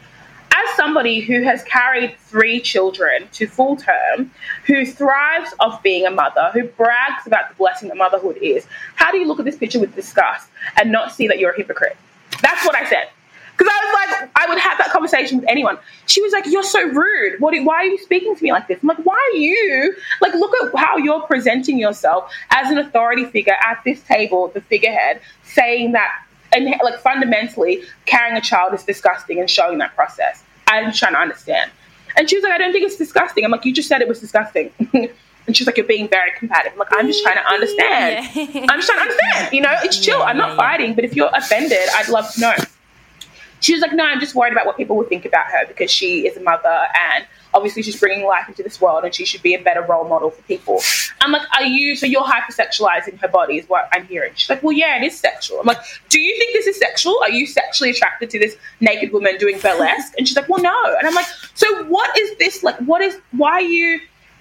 as somebody who has carried three children to full term, who thrives off being a mother, who brags about the blessing that motherhood is, how do you look at this picture with disgust and not see that you're a hypocrite? That's what I said. Because I was like, I would have that conversation with anyone. She was like, "You're so rude. What? Why are you speaking to me like this?" I'm like, "Why are you like? Look at how you're presenting yourself as an authority figure at this table, the figurehead, saying that and like fundamentally carrying a child is disgusting and showing that process. I'm trying to understand. And she was like, I don't think it's disgusting. I'm like, you just said it was disgusting. and she's like, you're being very combative. I'm like, I'm just trying to understand. I'm just trying to understand. You know, it's chill. I'm not fighting, but if you're offended, I'd love to know. She was like, no, I'm just worried about what people will think about her because she is a mother and obviously she's bringing life into this world and she should be a better role model for people. I'm like, are you, so you're hypersexualizing her body is what I'm hearing. She's like, well, yeah, it is sexual. I'm like, do you think this is sexual? Are you sexually attracted to this naked woman doing burlesque? And she's like, well, no. And I'm like, so what is this? Like, what is, why are you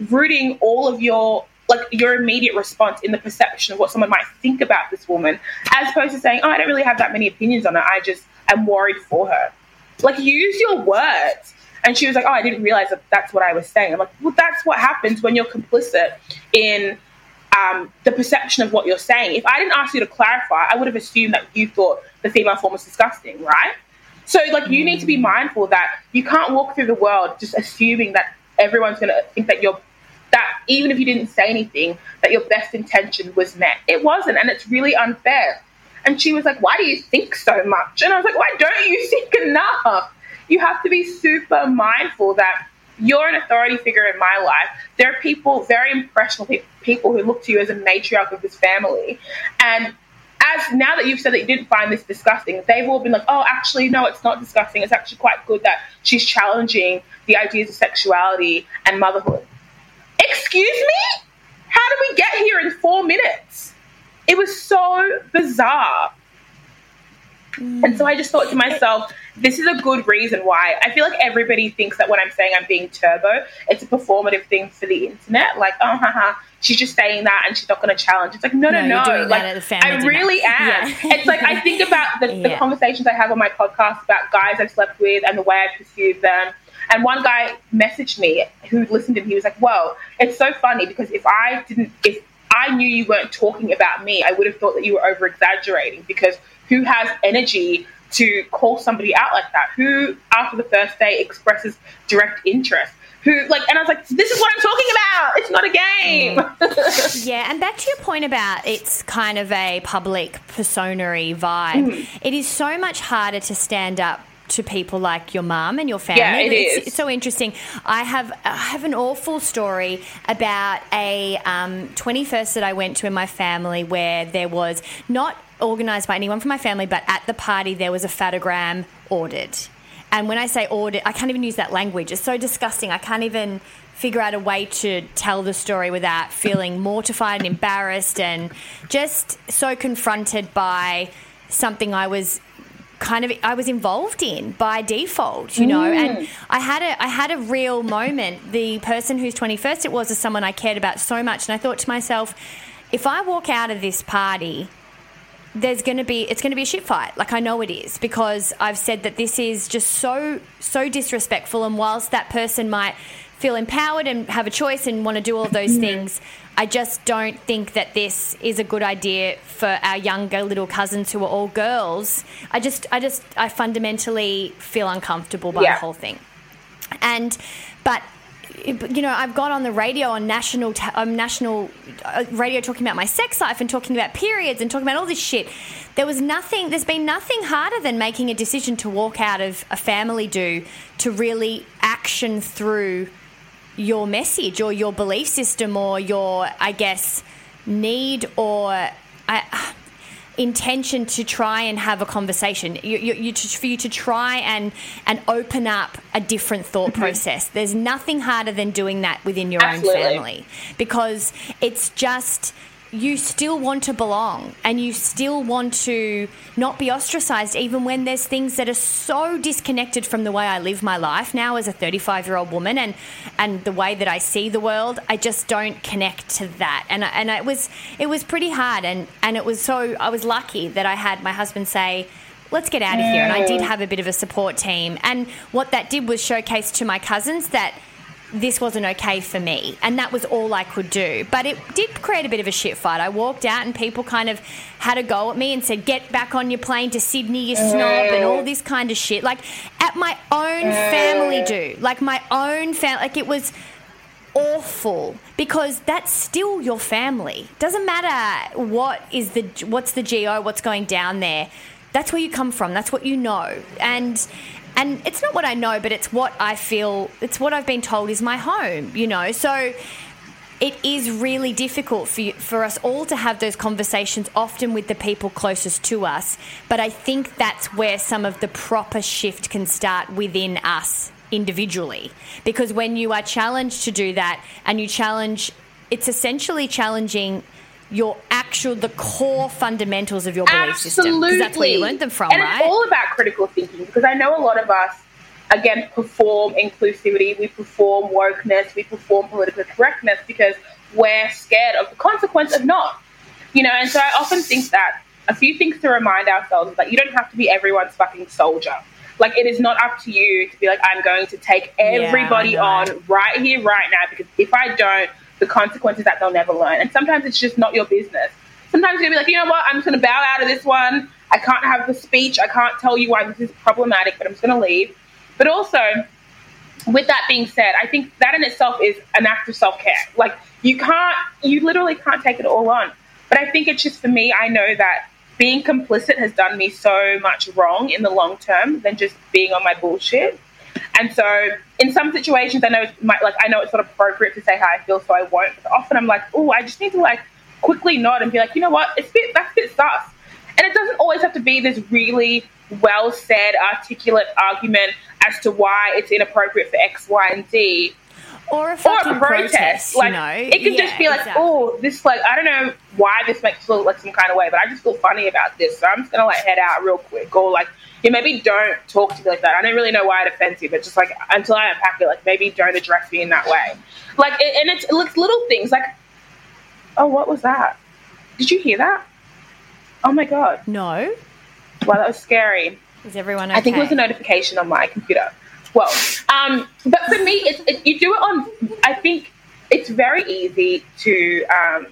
rooting all of your like your immediate response in the perception of what someone might think about this woman, as opposed to saying, "Oh, I don't really have that many opinions on her. I just am worried for her." Like, use your words. And she was like, "Oh, I didn't realize that that's what I was saying." I'm like, "Well, that's what happens when you're complicit in um, the perception of what you're saying. If I didn't ask you to clarify, I would have assumed that you thought the female form was disgusting, right? So, like, you need to be mindful that you can't walk through the world just assuming that everyone's going to think that you're that even if you didn't say anything, that your best intention was met. It wasn't, and it's really unfair. And she was like, Why do you think so much? And I was like, Why don't you think enough? you have to be super mindful that you're an authority figure in my life. There are people, very impressionable people who look to you as a matriarch of this family. And as now that you've said that you didn't find this disgusting, they've all been like, oh, actually, no, it's not disgusting. It's actually quite good that she's challenging the ideas of sexuality and motherhood. Excuse me? How did we get here in four minutes? It was so bizarre. Mm. And so I just thought to myself, this is a good reason why. I feel like everybody thinks that when I'm saying I'm being turbo, it's a performative thing for the internet. Like, oh, haha, she's just saying that and she's not going to challenge. It's like, no, no, no. no. Like, I really am. Yeah. it's like, I think about the, yeah. the conversations I have on my podcast about guys I've slept with and the way I pursued them. And one guy messaged me who listened to and he was like, "Whoa, it's so funny because if I didn't, if I knew you weren't talking about me, I would have thought that you were over exaggerating because who has energy to call somebody out like that? Who, after the first day, expresses direct interest? Who, like, and I was like, this is what I'm talking about. It's not a game. Mm. yeah, and back to your point about it's kind of a public personery vibe. Mm. It is so much harder to stand up to people like your mum and your family. Yeah, it it's, is. it's so interesting. I have I have an awful story about a um, 21st that I went to in my family where there was not organised by anyone from my family, but at the party there was a photogram ordered. And when I say ordered, I can't even use that language. It's so disgusting. I can't even figure out a way to tell the story without feeling mortified and embarrassed and just so confronted by something I was kind of I was involved in by default, you know. Mm. And I had a I had a real moment. The person whose 21st it was is someone I cared about so much and I thought to myself, if I walk out of this party there's going to be it's going to be a shit fight like i know it is because i've said that this is just so so disrespectful and whilst that person might feel empowered and have a choice and want to do all of those things i just don't think that this is a good idea for our younger little cousins who are all girls i just i just i fundamentally feel uncomfortable by yeah. the whole thing and but you know, I've gone on the radio on national um, national uh, radio talking about my sex life and talking about periods and talking about all this shit. There was nothing. There's been nothing harder than making a decision to walk out of a family do to really action through your message or your belief system or your, I guess, need or I, intention to try and have a conversation. You, you, you, for you to try and and open up a different thought mm-hmm. process. There's nothing harder than doing that within your Absolutely. own family because it's just you still want to belong and you still want to not be ostracized, even when there's things that are so disconnected from the way I live my life now as a 35 year old woman and, and the way that I see the world. I just don't connect to that. And, and it was, it was pretty hard. And, and it was so, I was lucky that I had my husband say, let's get out of here. And I did have a bit of a support team. And what that did was showcase to my cousins that this wasn't okay for me. And that was all I could do. But it did create a bit of a shit fight. I walked out and people kind of had a go at me and said, get back on your plane to Sydney, you snob, and all this kind of shit. Like, at my own family do. Like, my own family. Like, it was awful because that's still your family. Doesn't matter what is the what's the GO, what's going down there. That's where you come from. That's what you know. And and it's not what I know, but it's what I feel, it's what I've been told is my home, you know. So it is really difficult for, you, for us all to have those conversations, often with the people closest to us. But I think that's where some of the proper shift can start within us individually. Because when you are challenged to do that and you challenge, it's essentially challenging your actual the core fundamentals of your belief Absolutely. system. Because that's where you learned them from and right? it's all about critical thinking because i know a lot of us again perform inclusivity we perform wokeness we perform political correctness because we're scared of the consequence of not you know? And so i often think that a few things to remind ourselves is that you don't have to be everyone's fucking soldier. Like it is not up to you to be like i'm going to take everybody yeah, on right here right now because if i don't the consequences that they'll never learn. And sometimes it's just not your business. Sometimes you're gonna be like, you know what, I'm just gonna bow out of this one. I can't have the speech. I can't tell you why this is problematic, but I'm just gonna leave. But also, with that being said, I think that in itself is an act of self care. Like you can't, you literally can't take it all on. But I think it's just for me, I know that being complicit has done me so much wrong in the long term than just being on my bullshit. And so in some situations, I know it's my, like I know it's not appropriate to say how I feel, so I won't. But often I'm like, oh, I just need to like quickly nod and be like, you know what, it's a bit that's a bit sus. And it doesn't always have to be this really well said, articulate argument as to why it's inappropriate for X, Y, and Z. Or a, or a protest, protest, like you know? it could yeah, just be like, exactly. oh, this like I don't know why this makes you look like some kind of way, but I just feel funny about this, so I'm just gonna like head out real quick, or like yeah, maybe don't talk to me like that. I don't really know why it offends you, but just like until I unpack it, like maybe don't address me in that way. Like, and it's it looks little things like, oh, what was that? Did you hear that? Oh my god. No. Wow, that was scary. Is everyone okay? I think it was a notification on my computer. Well, um, but for me, it's, it, you do it on. I think it's very easy to um,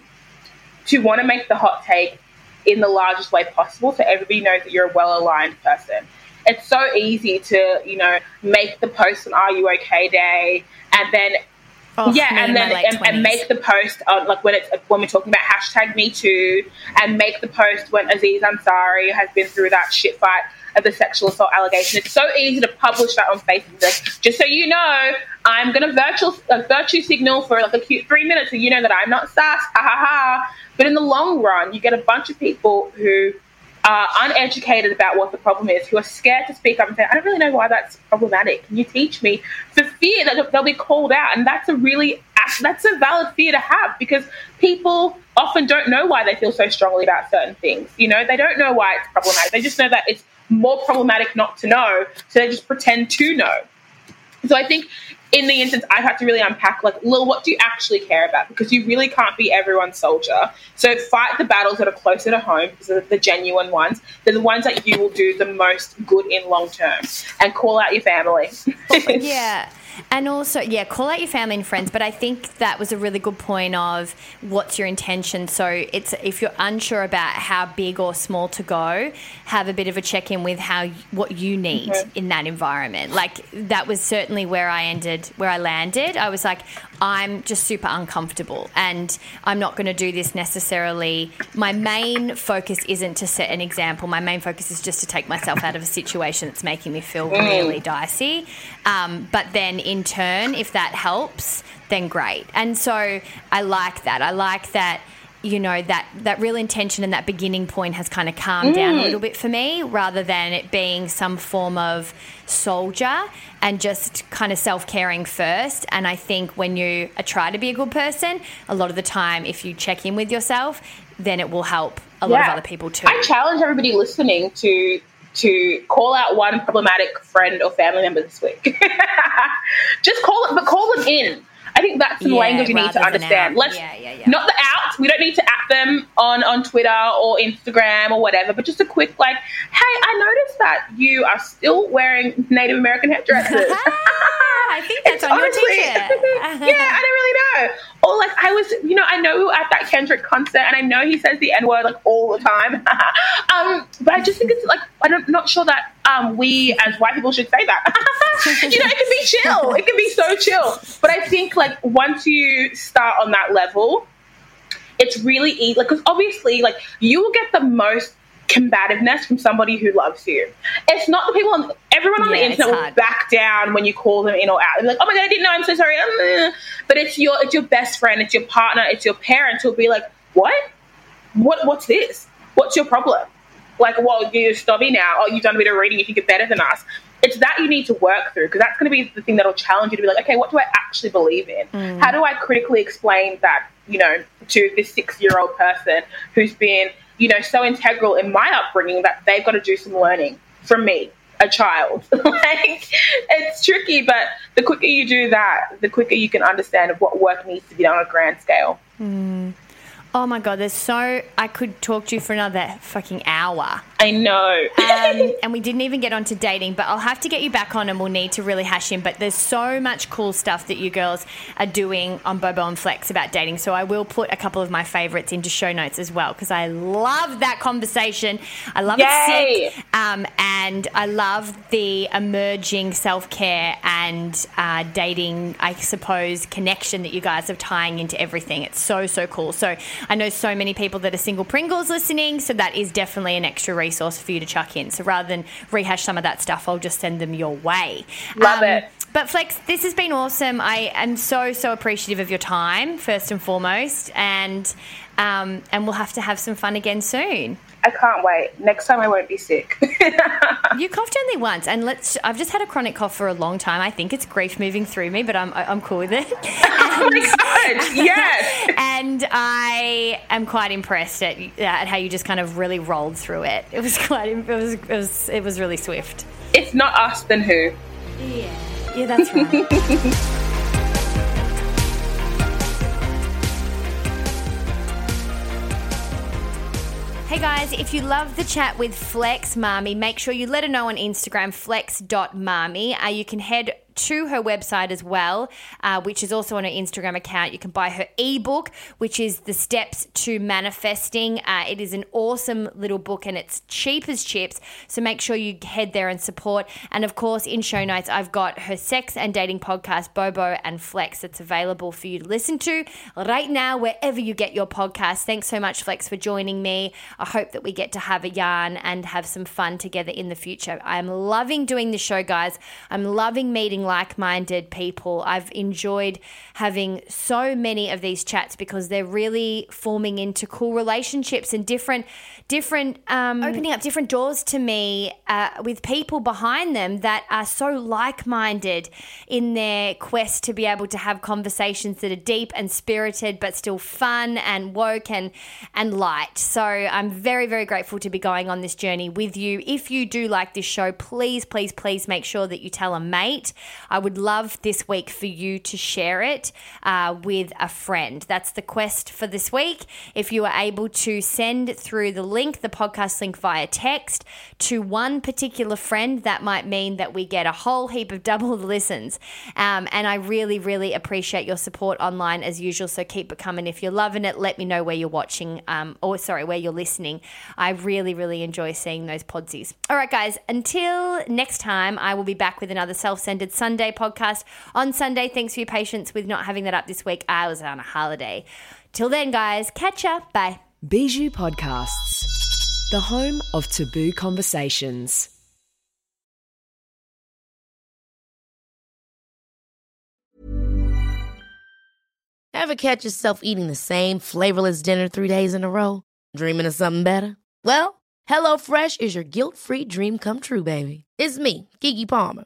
to want to make the hot take in the largest way possible so everybody knows that you're a well aligned person. It's so easy to, you know, make the post on Are You OK Day and then Oh, yeah, and then and, and, make the post on like when it's when we're talking about hashtag Me Too, and make the post when Aziz Ansari has been through that shit fight of the sexual assault allegation. It's so easy to publish that on Facebook. Like, just so you know, I'm gonna virtual uh, virtue signal for like a cute three minutes, so you know that I'm not sus. Ha ha ha. But in the long run, you get a bunch of people who are uneducated about what the problem is, who are scared to speak up and say, I don't really know why that's problematic. Can you teach me? For fear that they'll be called out. And that's a really that's a valid fear to have because people often don't know why they feel so strongly about certain things. You know, they don't know why it's problematic. They just know that it's more problematic not to know, so they just pretend to know. So I think in the instance, I've had to really unpack like, Lil, what do you actually care about? Because you really can't be everyone's soldier. So fight the battles that are closer to home, because they're the genuine ones. They're the ones that you will do the most good in long term, and call out your family. yeah. And also, yeah, call out your family and friends. But I think that was a really good point of what's your intention. So it's if you're unsure about how big or small to go, have a bit of a check in with how what you need mm-hmm. in that environment. Like that was certainly where I ended, where I landed. I was like, I'm just super uncomfortable, and I'm not going to do this necessarily. My main focus isn't to set an example. My main focus is just to take myself out of a situation that's making me feel mm. really dicey. Um, but then in turn, if that helps, then great. And so I like that. I like that you know that that real intention and that beginning point has kind of calmed down Mm. a little bit for me rather than it being some form of soldier and just kind of self-caring first and i think when you uh, try to be a good person a lot of the time if you check in with yourself then it will help a lot of other people too I challenge everybody listening to to call out one problematic friend or family member this week. Just call it, but call them in. I think that's some Yeah, language you need to understand. Let's Yeah, yeah, not the out. We don't need to at them on on Twitter or Instagram or whatever, but just a quick like, hey, I noticed that you are still wearing Native American headdresses. I think that's It's on your t-shirt. yeah, I don't really know. Or like I was, you know, I know we were at that Kendrick concert, and I know he says the N word like all the time. um, but I just think it's like I'm not sure that um, we as white people should say that. you know, it can be chill. It can be so chill. But I think like once you start on that level, it's really easy. Like, because obviously, like you will get the most combativeness from somebody who loves you. It's not the people on everyone on Yeah, the internet will back down when you call them in or out. They're like, oh my god, I didn't know. I'm so sorry. Um, But it's your it's your best friend, it's your partner, it's your parents who'll be like, what? What? What's this? What's your problem? Like, well, you're snobby now. Oh, you've done a bit of reading. You think you're better than us. It's that you need to work through because that's going to be the thing that'll challenge you to be like, okay, what do I actually believe in? Mm. How do I critically explain that, you know, to this six year old person who's been, you know, so integral in my upbringing that they've got to do some learning from me, a child. like, it's tricky, but the quicker you do that, the quicker you can understand what work needs to be done on a grand scale. Oh my god there's so i could talk to you for another fucking hour I know. um, and we didn't even get onto dating, but I'll have to get you back on and we'll need to really hash in. But there's so much cool stuff that you girls are doing on Bobo and Flex about dating. So I will put a couple of my favorites into show notes as well because I love that conversation. I love Yay. it sick. Um, and I love the emerging self care and uh, dating, I suppose, connection that you guys are tying into everything. It's so, so cool. So I know so many people that are single Pringles listening. So that is definitely an extra resource for you to chuck in. So rather than rehash some of that stuff, I'll just send them your way. Um, Love it. But Flex, this has been awesome. I am so so appreciative of your time, first and foremost, and um, and we'll have to have some fun again soon. I can't wait. Next time I won't be sick. You coughed only once, and let's. I've just had a chronic cough for a long time. I think it's grief moving through me, but I'm I'm cool with it. oh my god! Yes. and I am quite impressed at, at how you just kind of really rolled through it. It was quite. It was. It was. It was really swift. If not us, then who? Yeah. Yeah, that's right. Hey guys, if you love the chat with Flex Mami, make sure you let her know on Instagram, flex.mami. Uh, you can head to her website as well, uh, which is also on her Instagram account. You can buy her ebook, which is The Steps to Manifesting. Uh, it is an awesome little book and it's cheap as chips. So make sure you head there and support. And of course, in show notes, I've got her sex and dating podcast, Bobo and Flex. It's available for you to listen to right now, wherever you get your podcast. Thanks so much, Flex, for joining me. I hope that we get to have a yarn and have some fun together in the future. I'm loving doing the show, guys. I'm loving meeting like minded people. I've enjoyed having so many of these chats because they're really forming into cool relationships and different, different, um, opening up different doors to me uh, with people behind them that are so like minded in their quest to be able to have conversations that are deep and spirited, but still fun and woke and, and light. So I'm very, very grateful to be going on this journey with you. If you do like this show, please, please, please make sure that you tell a mate. I would love this week for you to share it uh, with a friend. That's the quest for this week. If you are able to send through the link, the podcast link via text to one particular friend, that might mean that we get a whole heap of double listens. Um, and I really, really appreciate your support online as usual. So keep it coming. If you're loving it, let me know where you're watching, um, or sorry, where you're listening. I really, really enjoy seeing those podsies. All right, guys, until next time, I will be back with another self centered Sunday podcast on Sunday. Thanks for your patience with not having that up this week. I was on a holiday. Till then, guys, catch ya. Bye. Bijou Podcasts, the home of taboo conversations. Ever catch yourself eating the same flavorless dinner three days in a row? Dreaming of something better? Well, HelloFresh is your guilt-free dream come true, baby. It's me, Keke Palmer.